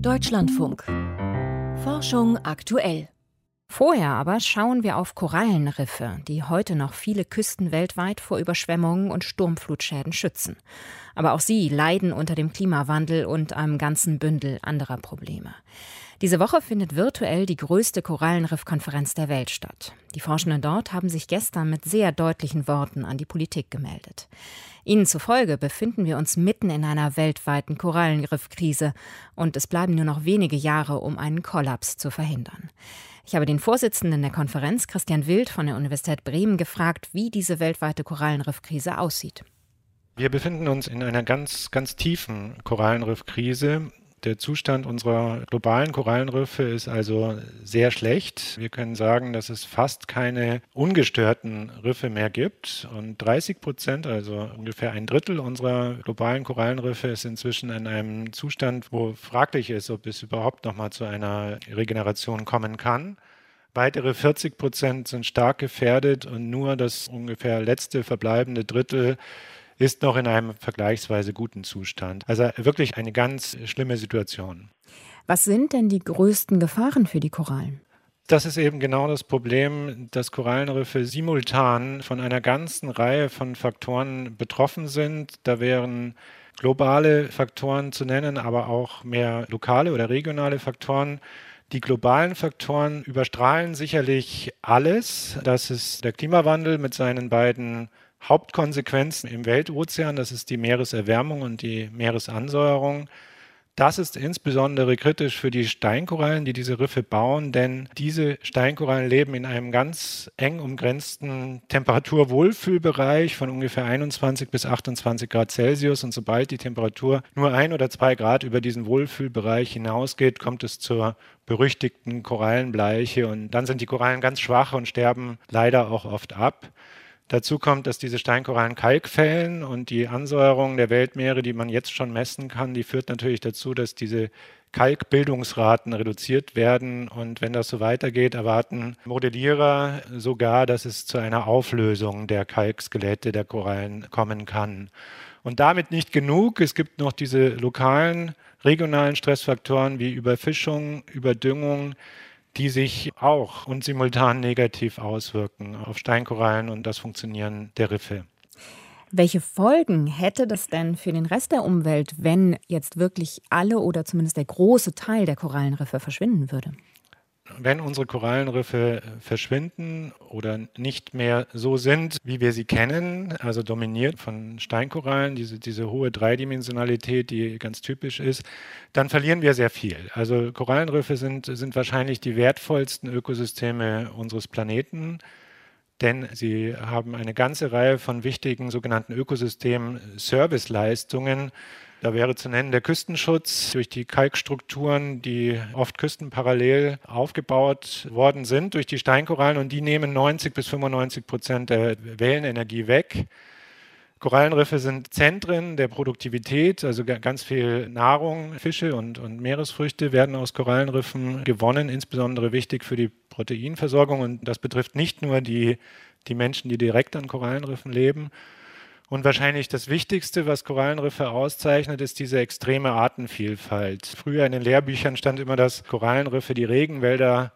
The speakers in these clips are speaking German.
Deutschlandfunk. Forschung aktuell. Vorher aber schauen wir auf Korallenriffe, die heute noch viele Küsten weltweit vor Überschwemmungen und Sturmflutschäden schützen. Aber auch sie leiden unter dem Klimawandel und einem ganzen Bündel anderer Probleme. Diese Woche findet virtuell die größte Korallenriffkonferenz der Welt statt. Die Forschenden dort haben sich gestern mit sehr deutlichen Worten an die Politik gemeldet. Ihnen zufolge befinden wir uns mitten in einer weltweiten Korallenriffkrise und es bleiben nur noch wenige Jahre, um einen Kollaps zu verhindern. Ich habe den Vorsitzenden der Konferenz, Christian Wild von der Universität Bremen, gefragt, wie diese weltweite Korallenriffkrise aussieht. Wir befinden uns in einer ganz, ganz tiefen Korallenriffkrise. Der Zustand unserer globalen Korallenriffe ist also sehr schlecht. Wir können sagen, dass es fast keine ungestörten Riffe mehr gibt. Und 30 Prozent, also ungefähr ein Drittel unserer globalen Korallenriffe, ist inzwischen in einem Zustand, wo fraglich ist, ob es überhaupt noch mal zu einer Regeneration kommen kann. Weitere 40 Prozent sind stark gefährdet und nur das ungefähr letzte verbleibende Drittel ist noch in einem vergleichsweise guten Zustand. Also wirklich eine ganz schlimme Situation. Was sind denn die größten Gefahren für die Korallen? Das ist eben genau das Problem, dass Korallenriffe simultan von einer ganzen Reihe von Faktoren betroffen sind. Da wären globale Faktoren zu nennen, aber auch mehr lokale oder regionale Faktoren. Die globalen Faktoren überstrahlen sicherlich alles. Das ist der Klimawandel mit seinen beiden Hauptkonsequenzen im Weltozean, das ist die Meereserwärmung und die Meeresansäuerung. Das ist insbesondere kritisch für die Steinkorallen, die diese Riffe bauen, denn diese Steinkorallen leben in einem ganz eng umgrenzten Temperaturwohlfühlbereich von ungefähr 21 bis 28 Grad Celsius. Und sobald die Temperatur nur ein oder zwei Grad über diesen Wohlfühlbereich hinausgeht, kommt es zur berüchtigten Korallenbleiche. Und dann sind die Korallen ganz schwach und sterben leider auch oft ab. Dazu kommt, dass diese Steinkorallen Kalk fällen und die Ansäuerung der Weltmeere, die man jetzt schon messen kann, die führt natürlich dazu, dass diese Kalkbildungsraten reduziert werden. Und wenn das so weitergeht, erwarten Modellierer sogar, dass es zu einer Auflösung der Kalkskelette der Korallen kommen kann. Und damit nicht genug. Es gibt noch diese lokalen, regionalen Stressfaktoren wie Überfischung, Überdüngung, die sich auch und simultan negativ auswirken auf Steinkorallen und das Funktionieren der Riffe. Welche Folgen hätte das denn für den Rest der Umwelt, wenn jetzt wirklich alle oder zumindest der große Teil der Korallenriffe verschwinden würde? Wenn unsere Korallenriffe verschwinden oder nicht mehr so sind, wie wir sie kennen, also dominiert von Steinkorallen, diese, diese hohe Dreidimensionalität, die ganz typisch ist, dann verlieren wir sehr viel. Also Korallenriffe sind, sind wahrscheinlich die wertvollsten Ökosysteme unseres Planeten denn sie haben eine ganze Reihe von wichtigen sogenannten Ökosystem-Serviceleistungen, da wäre zu nennen der Küstenschutz durch die Kalkstrukturen, die oft küstenparallel aufgebaut worden sind durch die Steinkorallen und die nehmen 90 bis 95 Prozent der Wellenenergie weg. Korallenriffe sind Zentren der Produktivität, also ganz viel Nahrung, Fische und, und, Meeresfrüchte werden aus Korallenriffen gewonnen, insbesondere wichtig für die Proteinversorgung. Und das betrifft nicht nur die, die Menschen, die direkt an Korallenriffen leben, und wahrscheinlich das Wichtigste, was Korallenriffe auszeichnet, ist diese extreme Artenvielfalt. Früher in den Lehrbüchern stand immer, dass Korallenriffe die Regenwälder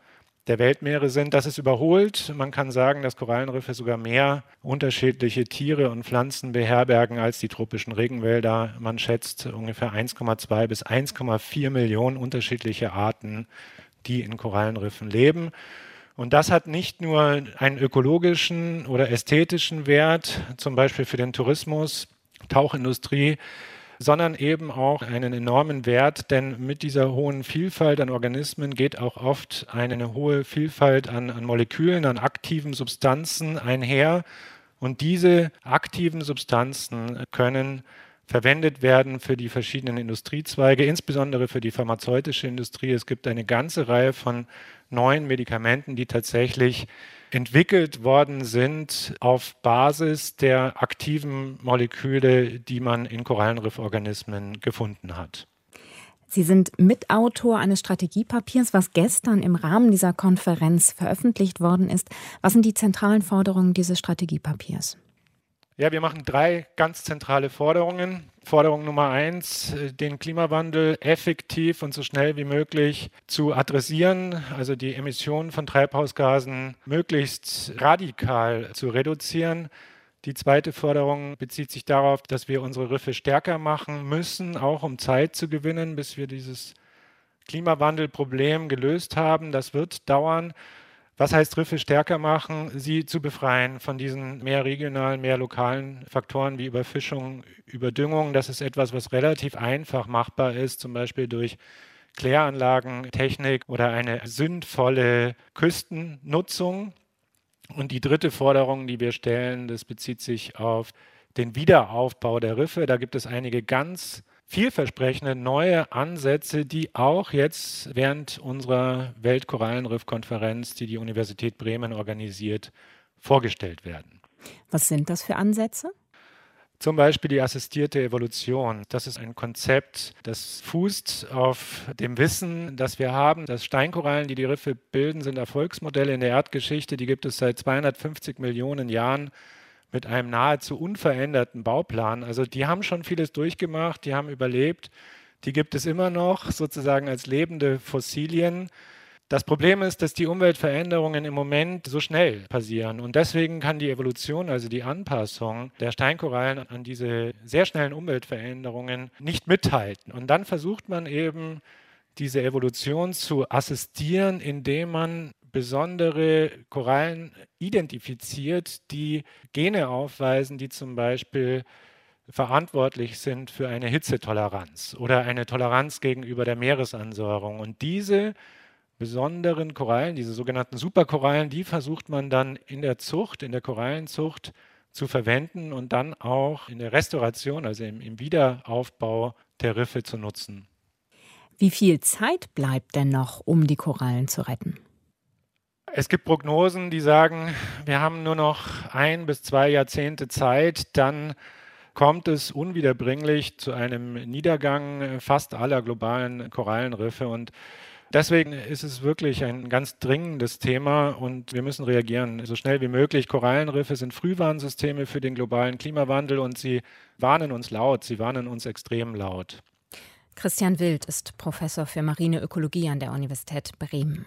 der Weltmeere sind. Das ist überholt. Man kann sagen, dass Korallenriffe sogar mehr unterschiedliche Tiere und Pflanzen beherbergen als die tropischen Regenwälder. Man schätzt ungefähr 1,2 bis 1,4 Millionen unterschiedliche Arten, die in Korallenriffen leben. Und das hat nicht nur einen ökologischen oder ästhetischen Wert, zum Beispiel für den Tourismus, Tauchindustrie, sondern eben auch einen enormen Wert, denn mit dieser hohen Vielfalt an Organismen geht auch oft eine hohe Vielfalt an, an Molekülen, an aktiven Substanzen einher. Und diese aktiven Substanzen können verwendet werden für die verschiedenen Industriezweige, insbesondere für die pharmazeutische Industrie. Es gibt eine ganze Reihe von neuen Medikamenten, die tatsächlich entwickelt worden sind auf Basis der aktiven Moleküle, die man in Korallenrifforganismen gefunden hat. Sie sind Mitautor eines Strategiepapiers, was gestern im Rahmen dieser Konferenz veröffentlicht worden ist. Was sind die zentralen Forderungen dieses Strategiepapiers? Ja, wir machen drei ganz zentrale Forderungen. Forderung Nummer eins, äh, den Klimawandel effektiv und so schnell wie möglich zu adressieren, also die Emissionen von Treibhausgasen möglichst radikal zu reduzieren. Die zweite Forderung bezieht sich darauf, dass wir unsere Riffe stärker machen müssen, auch um Zeit zu gewinnen, bis wir dieses Klimawandelproblem gelöst haben. Das wird dauern. Was heißt Riffe stärker machen? Sie zu befreien von diesen mehr regionalen, mehr lokalen Faktoren wie Überfischung, Überdüngung. Das ist etwas, was relativ einfach machbar ist, zum Beispiel durch Kläranlagentechnik oder eine sinnvolle Küstennutzung. Und die dritte Forderung, die wir stellen, das bezieht sich auf den Wiederaufbau der Riffe. Da gibt es einige ganz vielversprechende neue Ansätze, die auch jetzt während unserer Weltkorallenriffkonferenz, die die Universität Bremen organisiert, vorgestellt werden. Was sind das für Ansätze? Zum Beispiel die assistierte Evolution. Das ist ein Konzept, das fußt auf dem Wissen, das wir haben, dass Steinkorallen, die die Riffe bilden, sind Erfolgsmodelle in der Erdgeschichte. Die gibt es seit 250 Millionen Jahren mit einem nahezu unveränderten Bauplan. Also die haben schon vieles durchgemacht, die haben überlebt, die gibt es immer noch sozusagen als lebende Fossilien. Das Problem ist, dass die Umweltveränderungen im Moment so schnell passieren und deswegen kann die Evolution, also die Anpassung der Steinkorallen an diese sehr schnellen Umweltveränderungen nicht mithalten. Und dann versucht man eben, diese Evolution zu assistieren, indem man besondere Korallen identifiziert, die Gene aufweisen, die zum Beispiel verantwortlich sind für eine Hitzetoleranz oder eine Toleranz gegenüber der Meeresansäuerung. Und diese besonderen Korallen, diese sogenannten Superkorallen, die versucht man dann in der Zucht, in der Korallenzucht zu verwenden und dann auch in der Restauration, also im, im Wiederaufbau der Riffe zu nutzen. Wie viel Zeit bleibt denn noch, um die Korallen zu retten? Es gibt Prognosen, die sagen, wir haben nur noch ein bis zwei Jahrzehnte Zeit, dann kommt es unwiederbringlich zu einem Niedergang fast aller globalen Korallenriffe. Und deswegen ist es wirklich ein ganz dringendes Thema und wir müssen reagieren, so schnell wie möglich. Korallenriffe sind Frühwarnsysteme für den globalen Klimawandel und sie warnen uns laut, sie warnen uns extrem laut. Christian Wild ist Professor für Marineökologie an der Universität Bremen.